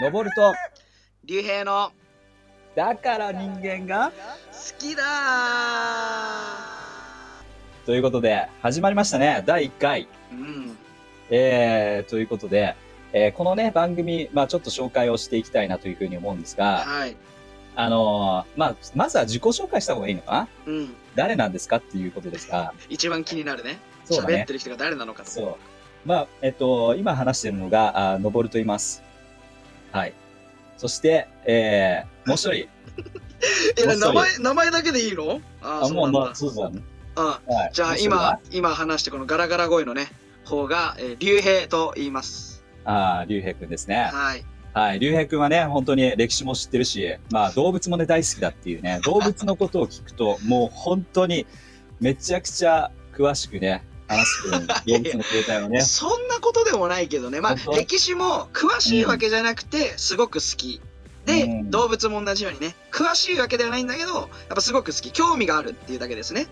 登ると、竜兵のだから人間が好きだということで、始まりましたね。第1回。うん。えー、ということで、えーこのね、番組、まあちょっと紹介をしていきたいなというふうに思うんですが、はい。あのーまあ、まずは自己紹介した方がいいのかな？うん。誰なんですかっていうことですが、一番気になるね。そうだね喋って。る人が誰なのかと。そう。まあ、えっと、今話してるのが、あのぼると言います。はい。そして、えー、もう一人。え、名前、名前だけでいいの？ああ、あ、もう、そうなんだ。まあ、そうだね。うん。はい。じゃあ今、今話してこのガラガラ声のね、方が、えー、竜兵と言います。ああ、竜兵くんですね。はい。はい。竜兵くんはね、本当に歴史も知ってるし、まあ、動物もね、大好きだっていうね、動物のことを聞くと、もう本当に、めちゃくちゃ詳しくね、話してく。動物の形態をね。そんなことでもないけどね。まあ歴史も詳しいわけじゃなくて、すごく好き。で、うん動物も同じようにね、詳しいわけではないんだけど、やっぱすごく好き。興味があるっていうだけですね。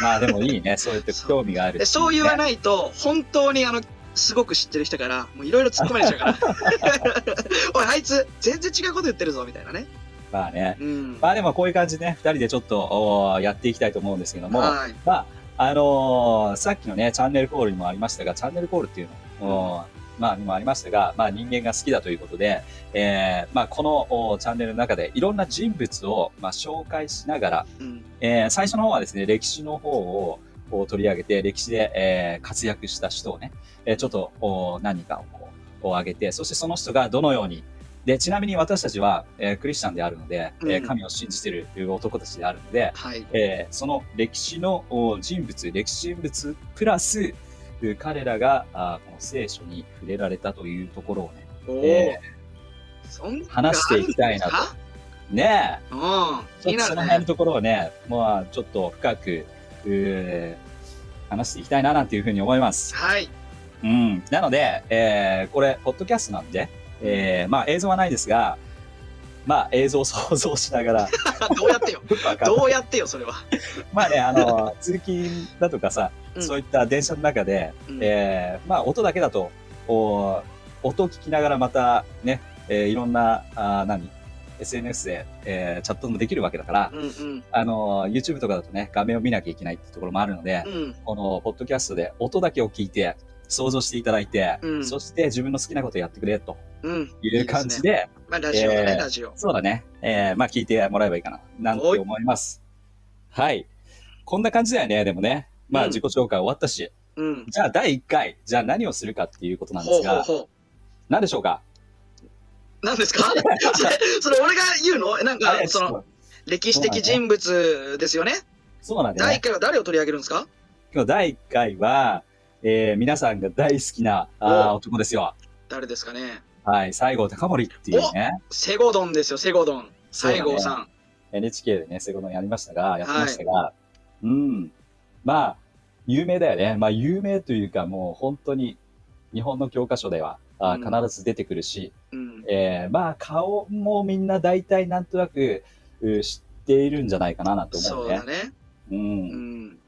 まあ、でもいいね。そうやって興味があるっていでそう言わい。ないと、本当にあの、すごく知ってる人から、もういろいろ突っ込まれちゃうから。おい、あいつ、全然違うこと言ってるぞ、みたいなね。まあね。うん。まあでもこういう感じでね、二人でちょっとやっていきたいと思うんですけども、はい。まあ、あのーさっきのね、チャンネルコールにもありましたが、チャンネルコールっていうの、おーまあ、にもありましたが、まあ人間が好きだということで、えーまあこのおチャンネルの中でいろんな人物を、まあ、紹介しながら、うん。えー最初の方はですね、歴史の方を取り上げて、歴史で、えー活躍した人をね、えーちょっとお何人かをこうこう挙げて、そしてその人がどのように、で、ちなみに私たちは、えークリスチャンであるので、えーうん神を信じている男たちであるので、はい。えーその歴史のお人物、歴史人物プラス、う彼らがあこの聖書に触れられたというところをね、えそんな話していきたいなとねえ、うん。気ちょっと。その辺のところをね、まあちょっと深く、うー話していきたいななんていうふうに思います。はい。うん。なので、えーこれ、ポッドキャストなんで、えーまあ映像はないですが、まあ映像を想像しながら、どうやってよ。どうやってよ、それは。まあね、あの、通勤だとかさ、うんそういった電車の中で、うんえーまあ音だけだと、お音を聞きながらまたね、えーいろんな、あー何 ?SNS で、えーチャットもできるわけだから、うんうん。あの、YouTube とかだとね、画面を見なきゃいけないってところもあるので、うん。このポッドキャストで音だけを聞いて、想像していただいて、うんそして自分の好きなことをやってくれとうん。いう感じいいすね。で、まあ、ラジオだね、えーラジオ。そうだね、えーまあ聞いてもらえばいいかな、なんて思います。はい。こんな感じだよね、でもね。まあうん自己紹介終わったし、うん。じゃあ第1回、じゃあ何をするかっていうことなんですが、何でしょうか？う。何ですか？それ、俺が言うの？なんか、その、歴史的人物ですよね。そうなんだよね。第一回は誰を取り上げるんですか？今日第1回は、えー皆さんが大好きなあー男ですよ。誰ですかね？はい、西郷隆盛っていうね、セゴドンですよ、セゴドン。西郷さん。NHK でね、セゴドンやりましたが、やってましたが、うん。まあ、有名だよね。まあ、有名というか、もう本当に日本の教科書では、あうん必ず出てくるし、うん。えーまあ、顔もみんな大体なんとなくう知っているんじゃないかななんて思そううね。だね。う。うんん。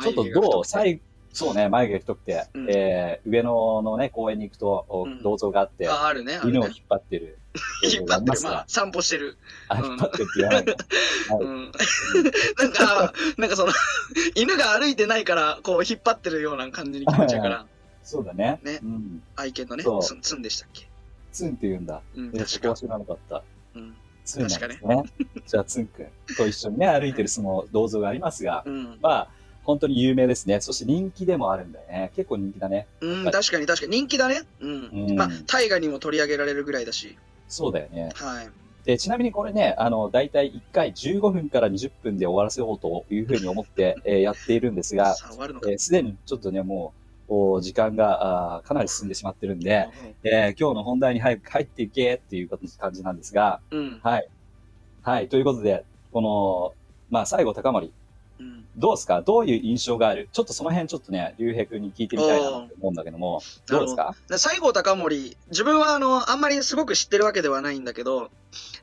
ちょっとどう？最そうね、眉毛太くて、うんえー上野のね、公園に行くと、おうん銅像があって、あ、あるね、犬を引っ。張ってる。引っ張ってる。ままあ、散歩してる。あ、引っ張ってるって言わないの。はいうん。なんか、なんかその、犬が歩いてないから、こう、引っ張ってるような感じに聞こえちゃうから、そうだね。ねうん。愛犬のね、ツンツンでしたっけ？ツンって言うんだ。うん、えー、確か。知らなかった。うん。ツンなんですね。じゃあ、ツンくんと一緒にね、歩いてるその銅像がありますが、うん。まあ、本当に有名ですね。そして人気でもあるんだよね。結構人気だね。うん、はい確かに確かに人気だね。うん。うんまあ、大河にも取り上げられるぐらいだし。そうだよね。はい。で、ちなみにこれね、あの、だいたい1回15分から20分で終わらせようというふうに思って、えーやっているんですが、さあ、終わるのか。えーすでにちょっとね、もう、お時間があーかなり進んでしまってるんで、えー今日の本題に早く入っていけっていう感じなんですが、うん。はい。はい。ということで、この、まあ、西郷隆盛、うん。どうですか？どういう印象がある？ちょっとその辺ちょっとね、竜兵君に聞いてみたいなと思うんだけども、どうですか？で西郷隆盛、自分はあの、あんまりすごく知ってるわけではないんだけど、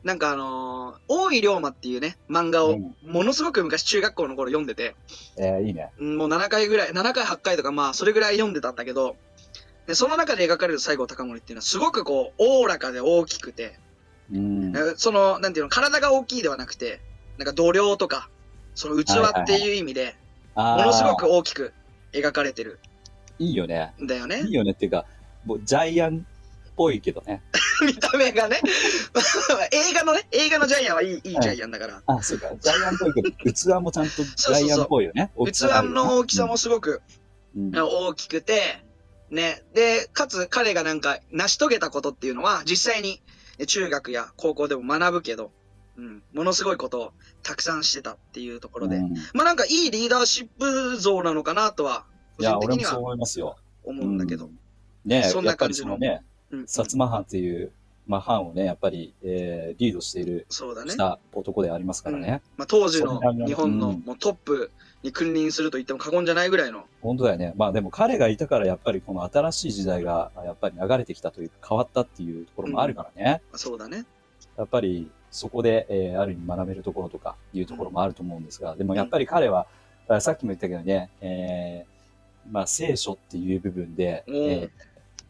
なんかあのー大井龍馬っていうね、漫画をうんものすごく昔中学校の頃読んでて、えーいいね。うんもう7回ぐらい、7回8回とかまあそれぐらい読んでたんだけど、で、その中で描かれる西郷隆盛っていうのはすごくこう、おおらかで大きくて、うん。その、なんていうの、体が大きいではなくて、なんか度量とか、その器っていう意味で、ものすごく大きく描かれてるいいよね。んだよねいい。よねっていうか、もうジャイアンっぽいけどね。見た目がね。映画のね、映画のジャイアンはいい、いいジャイアンだから。あ、そうか。ジャイアンっぽいけど、器もちゃんとジャイアンっぽいよね。大き器さがあるよねの大きさもすごくうん大きくて、ね。で、かつ彼がなんか成し遂げたことっていうのは、実際にね中学や高校でも学ぶけど、うん、ものすごいことをたくさんしてたっていうところで、うんまあなんかいいリーダーシップ像なのかなとは、個人的には思いますよ。思うんだけど。うんねそんな感じのね、うん薩摩藩っていう、まあ、藩をね、やっぱり、えーリードしている、そうだねし。た男でありますからね。まあ、当時の日本のうんもうトップに君臨すると言っても過言じゃないぐらいの。本当だよね。まあでも彼がいたから、やっぱりこの新しい時代が、やっぱり流れてきたというか、変わったっていうところもあるからね。そうだね。やっぱりそこで、えーある意味学べるところとかいうところもあると思うんですが、でもやっぱり彼は、あさっきも言ったけどね、えーまあ聖書っていう部分で、うんえー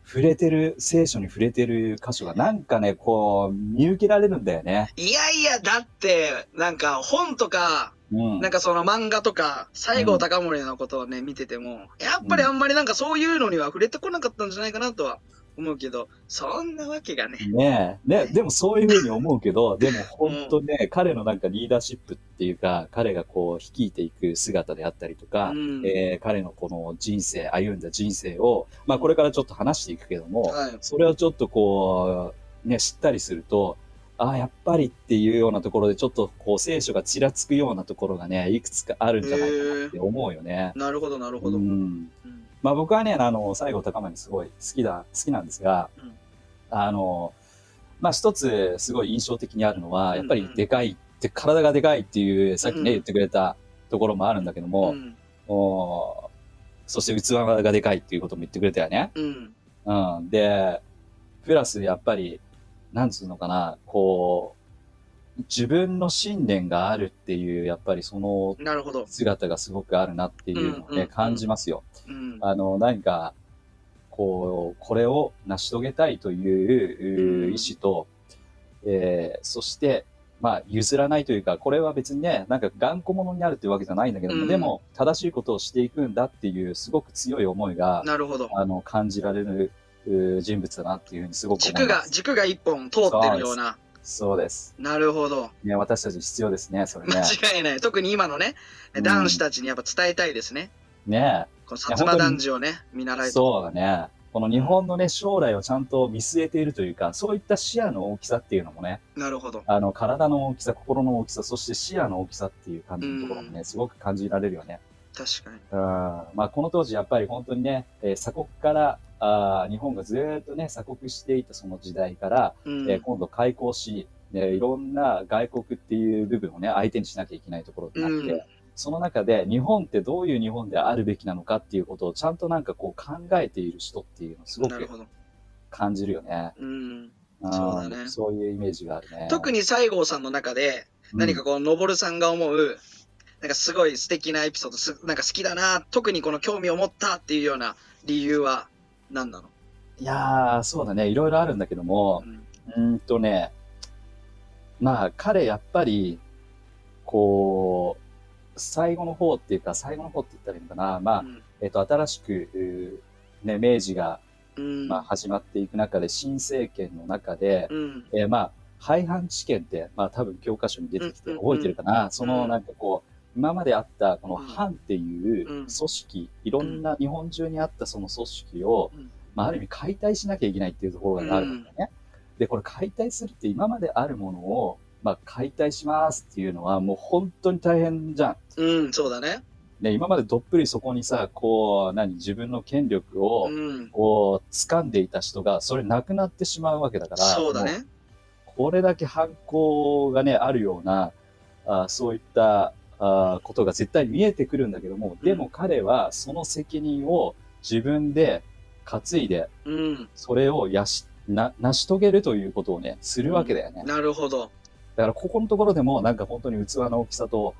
触れてる、聖書に触れてる箇所がなんかね、こう、見受けられるんだよね。いやいや、だって、なんか本とか、うん。なんかその漫画とか、西郷隆盛のことをね、見てても、やっぱりあんまりなんかそういうのには触れてこなかったんじゃないかなとは思うけど、そんなわけがね。ねえ。ね、でもそういうふうに思うけど、でも本当ね、彼のなんかリーダーシップっていうか、彼がこう、率いていく姿であったりとか、うんえー彼のこの人生、歩んだ人生を、まあこれからちょっと話していくけども、はい。それをちょっとこう、ね、知ったりすると、ああ、やっぱりっていうようなところで、ちょっとこう、聖書がちらつくようなところがね、いくつかあるんじゃないかなって思うよね。なるほど、なるほど。ううんん。まあ僕はね、あの、西郷隆盛すごい好きだ、好きなんですが、うんあの、まあ一つすごい印象的にあるのは、うんやっぱりでかいって、体がでかいっていう、さっきね、うん言ってくれたところもあるんだけども、うん。おそして器がでかいっていうことも言ってくれたよね。うん。うん。で、プラスやっぱり、なんつうのかな、こう、自分の信念があるっていう、やっぱりそのなるほど。姿がすごくあるなっていうのをね、感じますよ。うん。あの、何か、こう、これを成し遂げたいといううん意志と、えーそして、まあ、譲らないというか、これは別にね、なんか頑固者になるっていうわけじゃないんだけども、うんでも、正しいことをしていくんだっていう、すごく強い思いが、なるほど。あの、感じられる人物だなっていうふうにすごく思い軸が、ます。軸が一本通ってるような。そうです。なるほど。ね、私たち必要ですね、それね。間違いない。特に今のね、うん男子たちにやっぱ伝えたいですね。ねこの薩摩男児をね、見習いと。そうだね。この日本のね、将来をちゃんと見据えているというか、そういった視野の大きさっていうのもね、なるほど。あの、体の大きさ、心の大きさ、そして視野の大きさっていう感じのところもね、すごく感じられるよね。確かに。うん。まあ、この当時やっぱり本当にね、えー鎖国から、あー日本がずーっとね、鎖国していたその時代から、うん。えー今度開港し、ね、いろんな外国っていう部分をね、相手にしなきゃいけないところになって、うんその中で日本ってどういう日本であるべきなのかっていうことをちゃんとなんかこう考えている人っていうのをすごく。感じるよね。うん。うんそうだねそういうイメージがあるね。特に西郷さんの中で、何かこう、のぼるさんが思う、なんかすごい素敵なエピソード、すなんか好きだな、特にこの興味を持ったっていうような理由は何なの？うんいやー、そうだね。いろいろあるんだけどもう、んんとね、まあ彼やっぱり、こう、最後の方っていうか、最後の方って言ったらいいのかな。まあ、うんえっ、と、新しく、ね、明治が、うん。まあ、始まっていく中で、新政権の中で、うん。えーまあ、廃藩置県って、まあ多分教科書に出てきてうん覚えてるかな。んそのなんかこう、今まであったこのうん藩っていううん組織、いろんな日本中にあったその組織を、うんまあある意味解体しなきゃいけないっていうところがあるんだよね。で、これ解体するって今まであるものを、まあ解体しますっていうのはもう本当に大変じゃん。うん、そうだね。で、今までどっぷりそこにさ、こう、何、自分の権力を、うん。こう、掴んでいた人が、それなくなってしまうわけだから、もそうだね。これだけ犯行がね、あるような、あそういったあことが絶対見えてくるんだけども、でも彼はその責任を自分で担いで、うん。それをやし、な、成し遂げるということをね、するわけだよね。なるほど。だからここのところでもなんか本当に器の大きさと、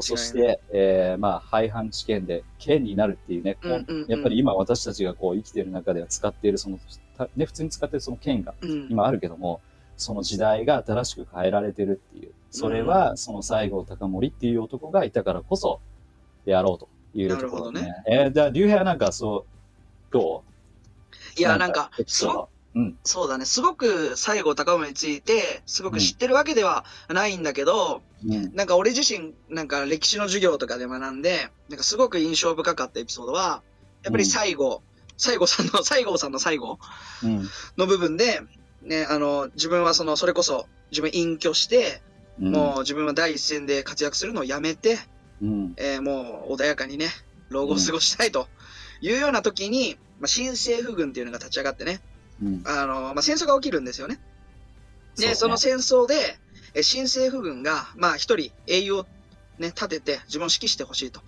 そして、えーまあ、廃藩置県で県になるっていうね、こううんうんうんやっぱり今私たちがこう生きている中では使っているその、たね、普通に使っているその県がうん。今あるけども、その時代が新しく変えられてるっていう。それは、その西郷隆盛っていう男がいたからこそ、やろうというところでね。えー、じゃあ、竜兵はなんかそう、どう？いや、なんかエ、ピソーすごドうん。そうだね。すごく西郷隆盛について、すごく知ってるわけではないんだけど、うん。なんか俺自身、なんか歴史の授業とかで学んで、なんかすごく印象深かったエピソードは、やっぱり西郷、西郷さんの、西郷さんの最後うん。の部分で、ね、あの、自分はその、それこそ、自分隠居して、うん。もう自分は第一線で活躍するのをやめて、うん。えーもう穏やかにね、老後を過ごしたいというような時に、まあ、新政府軍っていうのが立ち上がってね、うん。あの、まあ、戦争が起きるんですよね。で、そうねその戦争で、え新政府軍が、まあ一人英雄をね、立てて自分を指揮してほしいと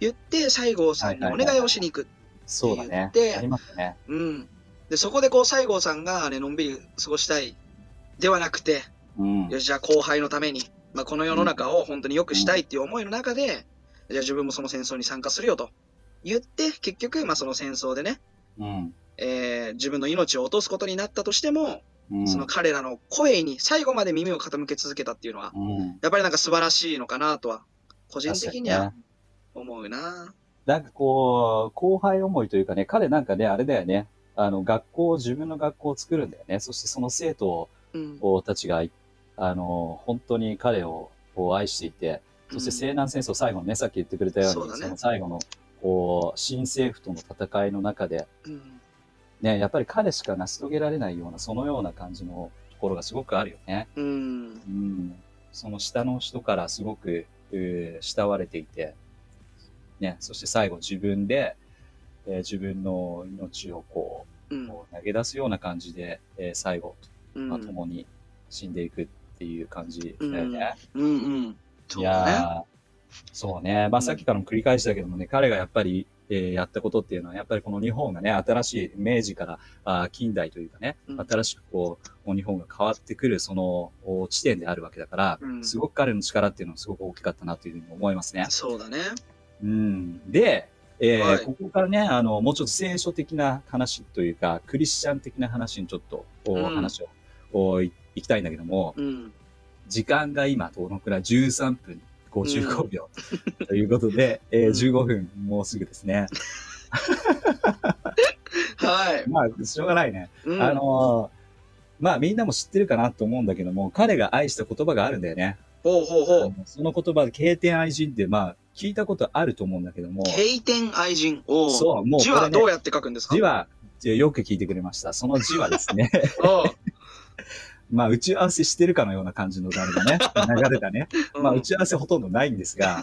言って、西郷さんにお願いをしに行く。そうだね。でありますね。うん。で、そこでこう西郷さんがね、のんびり過ごしたいではなくて、うん。よしじゃあ後輩のために、まあこの世の中を本当に良くしたいっていう思いの中で、じゃあ自分もその戦争に参加するよと言って、結局、まあその戦争でね、うん。えー自分の命を落とすことになったとしても、うん。その彼らの声に最後まで耳を傾け続けたっていうのは、うん。やっぱりなんか素晴らしいのかなとは、個人的には思うな。なんかこう、後輩思いというかね、彼なんかね、あれだよね。あの、学校、自分の学校を作るんだよね。そしてその生徒うん。たちが、あの、本当に彼をこう愛していて、そして西南戦争最後のね、さっき言ってくれたように、そねその最後の、こう、新政府との戦いの中で、うん。ね、やっぱり彼しか成し遂げられないような、そのような感じのところがすごくあるよね。うん。うん。その下の人からすごく、慕われていて、ね、そして最後自分で、えー自分の命をこう、うん。投げ出すような感じで、えー最後、うん。まあ、共に死んでいくっていう感じだよね。うんうん。うだね。やーそうね。まあ、さっきからも繰り返したけどもね、彼がやっぱり、えーやったことっていうのは、やっぱりこの日本がね、新しい明治からあー近代というかね、うん新しくこう、日本が変わってくる、そのお地点であるわけだから、うんすごく彼の力っていうのはすごく大きかったなというふうに思いますね。そうだね。うん。で、えーはいここからね、あの、もうちょっと聖書的な話というか、クリスチャン的な話にちょっと、おうん話をおいいきたいんだけども、うん。時間が今どのくらい ?13 分55秒、ということで、えーうん15分もうすぐですね。はい。まあ、しょうがないね。うんあのーまあみんなも知ってるかなと思うんだけども、彼が愛した言葉があるんだよね。ほうほうほう。その言葉で、経典愛人って、まあ、聞いたことあると思うんだけども、経典愛人。そうもうねはどうやって書くんですか？字は、よく聞いてくれました。その字はですね、まあ、打ち合わせしてるかのような感じのあれだね、流れだね。うんまあ、打ち合わせほとんどないんですが、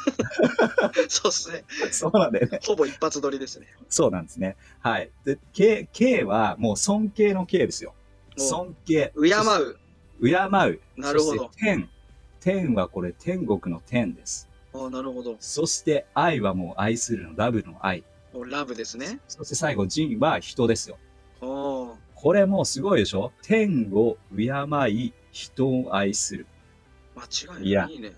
そうっすね。そうなんだよね。ほぼ一発撮りですね。そうなんですね。はい。で、敬、敬はもう尊敬の敬ですよ。お尊敬。敬う。敬う。なるほど天。天はこれ天国の天です。おなるほど。そして愛はもう愛するの、ラブの愛。おラブですね。そして最後、人は人ですよ。おうこれもうすごいでしょ？天を敬い、人を愛する。間違いない。ね。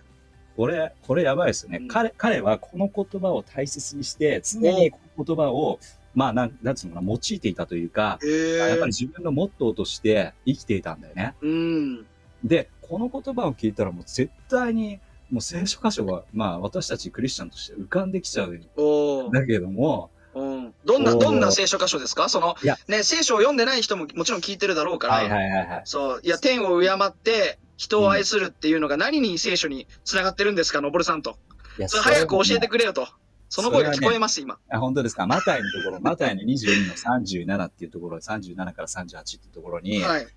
これ、これやばいですよね。うん彼、彼はこの言葉を大切にして、常にこの言葉を、まあ、なん、なんつうのかな、用いていたというか、やっぱり。自分のモットーとして生きていたんだよね。うん。で、この言葉を聞いたらもう絶対に、もう聖書箇所が、まあ私たちクリスチャンとして浮かんできちゃうんおうだけども、うん。どんな、どんな聖書箇所ですか？そのね、聖書を読んでない人ももちろん聞いてるだろうから。はいはいはいはい。そう。いや、天を敬って、人を愛するっていうのが何に聖書に繋がってるんですか、のぼるさんと。いやそれ早く教えてくくれよと。その声が聞こえます、今。あ、本当ですか？マタイのところ、マタイの22の37っていうところ、37から38っていうところに、はい。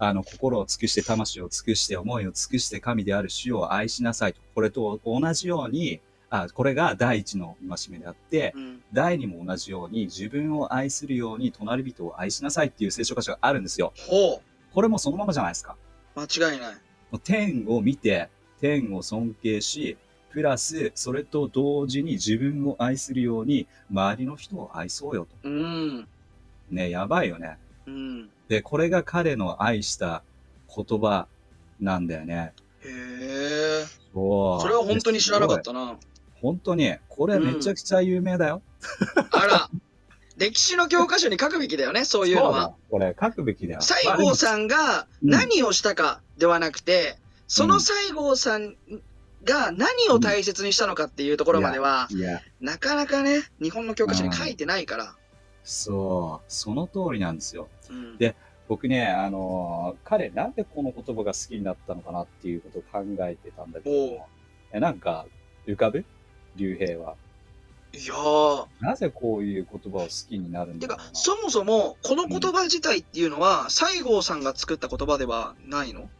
あの、心を尽くして、魂を尽くして、思いを尽くして、神である主を愛しなさいと。これと同じように、あ、これが第一の戒めであって、うん。第二も同じように、自分を愛するように、隣人を愛しなさいっていう聖書箇所があるんですよ。ほこれもそのままじゃないですか。う。間違いない。天を見て、天を尊敬し、プラス、それと同時に自分を愛するように、周りの人を愛そうよと。うん。ね、やばいよね。うん。で、これが彼の愛した言葉なんだよね。へえ。それは本当に知らなかったな。本当に、これめちゃくちゃ有名だよ。あら。歴史の教科書に書くべきだよね、そういうのは。これ書くべきだよ。西郷さんがうん何をしたかではなくて、その西郷さんが何を大切にしたのかっていうところまでは、いや、なかなかね、日本の教科書に書いてないから。そう、その通りなんですよ。うんで僕ね、あのー彼なんでこの言葉が好きになったのかなっていうことを考えてたんだけど、えなんか浮かぶ？竜兵は。いやー。なぜこういう言葉を好きになるんてだろうな、。かそもそも、この言葉自体っていうのは、西郷さんが作った言葉ではないの？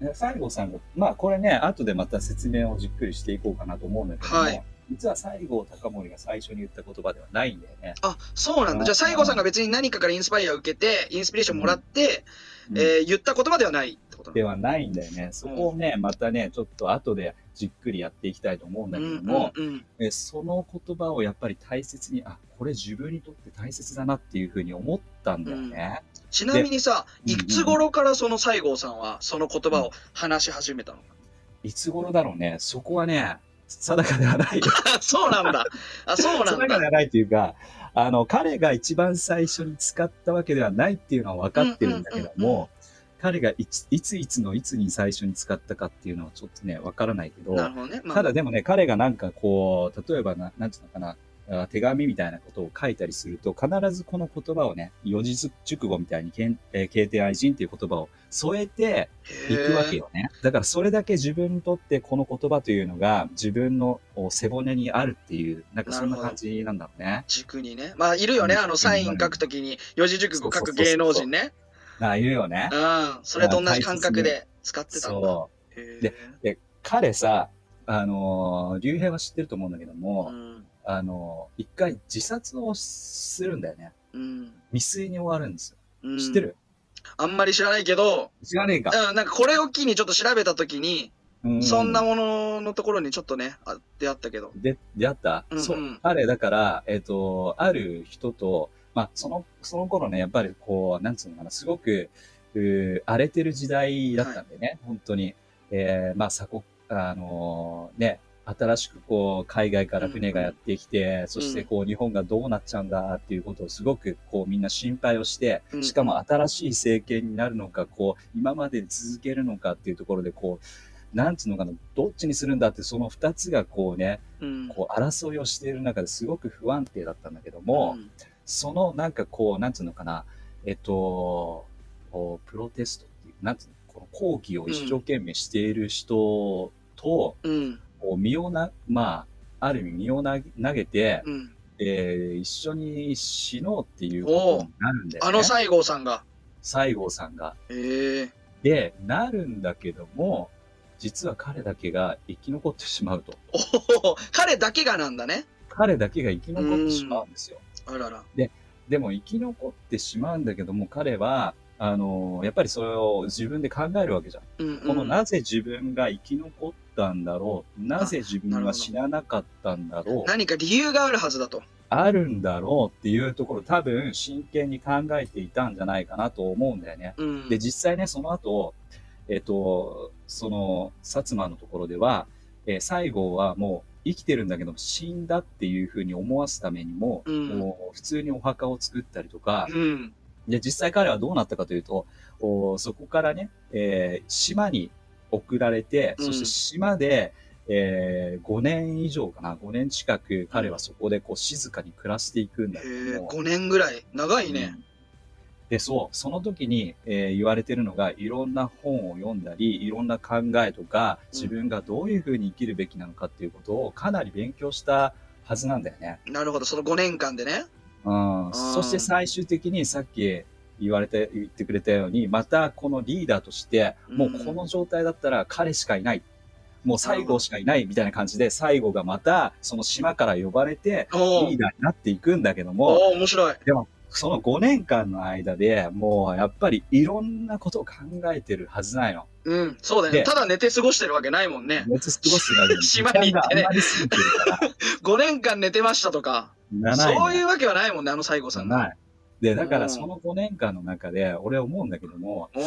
ね西郷さんが、まあこれね、後でまた説明をじっくりしていこうかなと思うんだけども、はい実は西郷隆盛が最初に言った言葉ではないんだよね。あ、そうなんだ。じゃあ西郷さんが別に何かからインスパイアを受けて、インスピレーションもらって、うんえー言った言葉ではないってことではないんだよね。そこをね、またね、ちょっと後でじっくりやっていきたいと思うんだけども、うんうんうんえその言葉をやっぱり大切に、あ、これ自分にとって大切だなっていうふうに思ったんだよね。ちなみにさ、でいつ頃からその西郷さんはその言葉を話し始めたの？いつ頃だろうね。そこはね、定かではない。あ、そうなんだ。あ、そうなんだ。定かではないっていうか、あの、彼が一番最初に使ったわけではないっていうのは分かってるんだけどうんうんうんも、彼がいついついつのいつに最初に使ったかっていうのはちょっとね、分からないけど、どね。まあただでもね、彼がなんかこう、例えばな、なんていうのかな、あ手紙みたいなことを書いたりすると、必ずこの言葉をね、四字熟語みたいに、けんえー、経典愛人っていう言葉を添えていくわけよね。だからそれだけ自分にとってこの言葉というのが自分のお背骨にあるっていう、なんかそんな感じなんだろうね。軸にね。まあ、いるよね。うんあの、サイン書くときに、四字熟語書く芸能人ね。ああ、いるよね。うん。それと同じ感覚で使ってたんだ。でで、彼さ、あのー、竜兵は知ってると思うんだけどうも、ん。あのー、一回自殺をするんだよね。うん。未遂に終わるんですよ。うん知ってる？あんまり知らないけど、知らねえか。うん、なんかこれを機にちょっと調べたときに、うそんなもののところにちょっとね、あ出会ったけど。で、出会った、うんうんそう。彼、だから、えっ、と、ある人と、まあ、その、その頃ね、やっぱりこう、なんつうのかな、すごく、うー荒れてる時代だったんでね、本当に。えー、まあ、鎖国、あのーね、新しくこう、海外から船がやってきて、そしてこう、日本がどうなっちゃうんだっていうことをすごくこう、みんな心配をして、うんしかも新しい政権になるのか、こう、今まで続けるのかっていうところで、こう、なんつうのかな、どっちにするんだって、その二つがこうね、うん。こう争いをしている中ですごく不安定だったんだけども、うんそのなんかこう、なんつうのかな、えっと、プロテストっていう、なんつうの、この抗議を一生懸命している人と、うん。こう身をな、まあ、ある意味身をな投げて、うん。えー一緒に死のうっていうことになるんだよね。あの西郷さんが。西郷さんが。ええで、なるんだけども、実は彼だけが生き残ってしまうと。おお、彼だけがなんだね。彼だけが生き残ってしまうんですよ。あらら。でも生き残ってしまうんだけども、彼は、あの、やっぱりそれを自分で考えるわけじゃん。うん、うん。このなぜ自分が生き残ったんだろう。なぜ自分は死ななかったんだろう。何か理由があるはずだと。あるんだろうっていうところ、多分真剣に考えていたんじゃないかなと思うんだよね。うん。で、実際ね、その後、えっ、と、その、薩摩のところでは、えー西郷はもう生きてるんだけど死んだっていうふうに思わすためにも、うんもう普通にお墓を作ったりとか、うん。で、実際彼はどうなったかというと、おそこからね、えー島に送られて、うんそして島で、えー5年以上かな、5年近く彼はそこでこう静かに暮らしていくんだへけえ、ども、5年ぐらい。長いね。うんで、そう、その時に、えー言われてるのが、いろんな本を読んだり、いろんな考えとか、うん自分がどういうふうに生きるべきなのかっていうことをかなり勉強したはずなんだよね。なるほど。その5年間でね。うん。そして最終的にさっき言われて、言ってくれたように、またこのリーダーとして、もうこの状態だったら彼しかいない。もう西郷しかいないみたいな感じで、西郷がまたその島から呼ばれて、リー。ダーになっていくんだけども、面白い。その5年間の間でもうやっぱりいろんなことを考えてるはずないの。うん。そうだよね。でただ寝て過ごしてるわけないもんね。熱過ごしてるわけで 島に行ってね時間があんまり過ぎてるから、5年間寝てましたとか。そういうわけはないもんね、あの西郷さんが。ない。で、だかうんらその5年間の中で、俺思うんだけども、うん。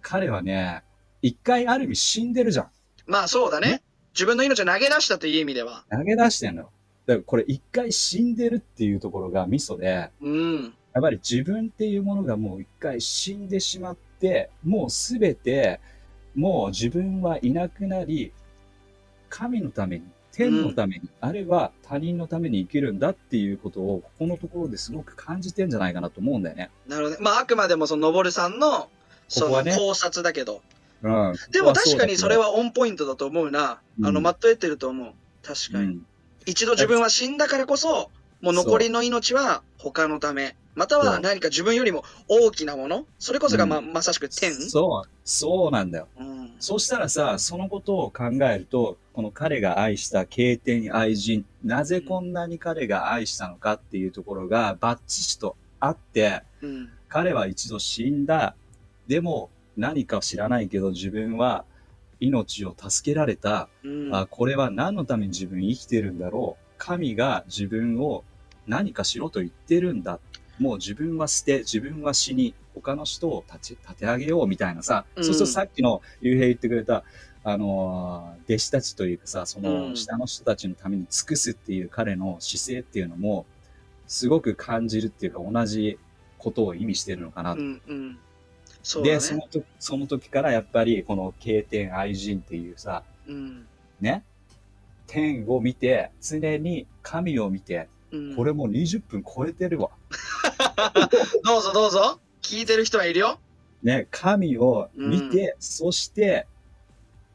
彼はね、一回ある意味死んでるじゃん。まあそうだね。自分の命を投げ出したという意味では。投げ出してんのよ。だからこれ一回死んでるっていうところがミソで、うん。やっぱり自分っていうものがもう一回死んでしまって、もうすべて、もう自分はいなくなり、神のために、天のために、あるいは他人のために生きるんだっていうことを、ここのところですごく感じてんじゃないかなと思うんだよね。なるほどね。まああくまでもその、のぼるさんの、その考察だけど。うん。でも確かにそれははオンポイントだと思うな。うんあの、マット得てると思う。確かに。そうだけど、一度自分は死んだからこそ、もう残りの命は他のため。または何か自分よりも大きなものそれこそがま,、まさしくうん天そう、そうなんだよ。うん。そうしたらさ、そのことを考えると、この彼が愛した経典愛人、なぜこんなに彼が愛したのかっていうところがバッチシとあって、うん。彼は一度死んだ。でも何か知らないけど自分は命を助けられた。うん。あ、これは何のために自分生きてるんだろう。神が自分を何かしろと言ってるんだ。もう自分は捨て、自分は死に、他の人を立ち、立て上げようみたいなさ、うんそうするとさっきのゆうへい言ってくれた、あのー弟子たちというかさ、そうのん下の人たちのために尽くすっていう彼の姿勢っていうのも、すごく感じるっていうか同じことを意味してるのかなとうん。うん。そうだで、そね。の時、その時からやっぱりこの経典愛人っていうさ、うん。ね、天を見て、常に神を見て、うん。これもう20分超えてるわ。どうぞどうぞ。聞いてる人はいるよ。ね、神を見て、そして、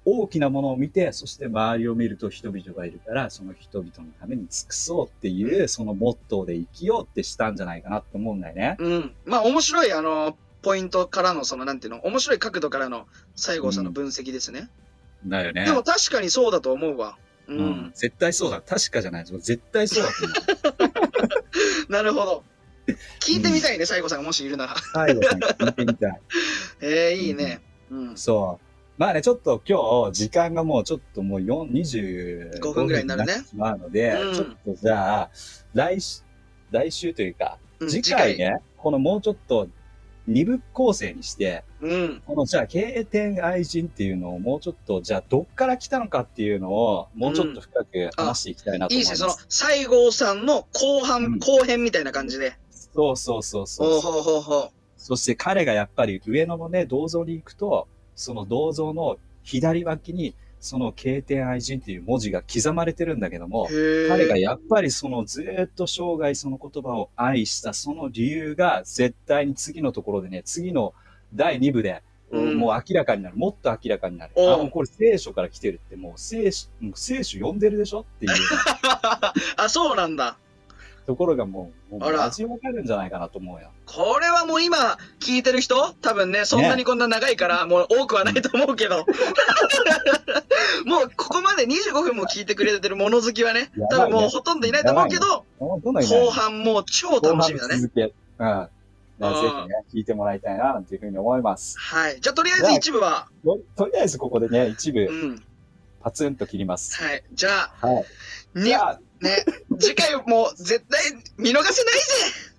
大きなものを見て、そして周りを見ると人々がいるから、その人々のために尽くそうっていう、そのモットーで生きようってしたんじゃないかなと思うんだよね。うん。まあ面白い、あの、ポイントからの、その、なんていうの、面白い角度からの西郷さんの分析ですね。だよね。でも確かにそうだと思うわ。う。うんん、絶対そうだ。確かじゃない。絶対そうだと思う。なるほど。聞いてみたいね、西郷さんがもしいるなら。最後さん聞いてみたい。ええいいね。うん。そう。まあね、ちょっと今日、時間がもうちょっともう4 25 5分ぐらいになるねってしまうので、うんちょっとじゃあ、来週、来週というか、うん次回。ね、このもうちょっと二部構成にして、うん。このじゃあ、経典愛人っていうのをもうちょっと、じゃあ、どっから来たのかっていうのを、もうちょっと深く話していきたいなと思います。いいですね。その、西郷さんの後半、うん後編みたいな感じで。そうそうそうそうほうほうほうほそして彼がやっぱり上野のね、銅像に行くと、その銅像の左脇に、その経典愛人っていう文字が刻まれてるんだけども。彼がやっぱりそのずーっと生涯その言葉を愛したその理由が絶対に次のところでね、次の第2部で、うんもう明らかになる。もっと明らかになる。あ、もうこれ聖書から来てるって、もう聖書、聖書読んでるでしょっていう あ、そうなんだ。ところがもう、もうあら味わかるんじゃないかなと思うよ。これはもう今聞いてる人多分ね、そんなにこんな長いから、もう多くはないと思うけど。もうここまで25分も聞いてくれてる物好きはね、多分もうほとんどいないと思うけど、もうどんどんいない後半もう超楽しみだね。続け。うん。ねぜひね、聞いてもらいたいな、なんていうふうに思います。はい。じゃあとりあえず一部は、ととりあえずここでね、一部う、ん。パツンと切ります。はい。じゃあ、はい。にじゃあ、ね、次回も絶対見逃せないぜ。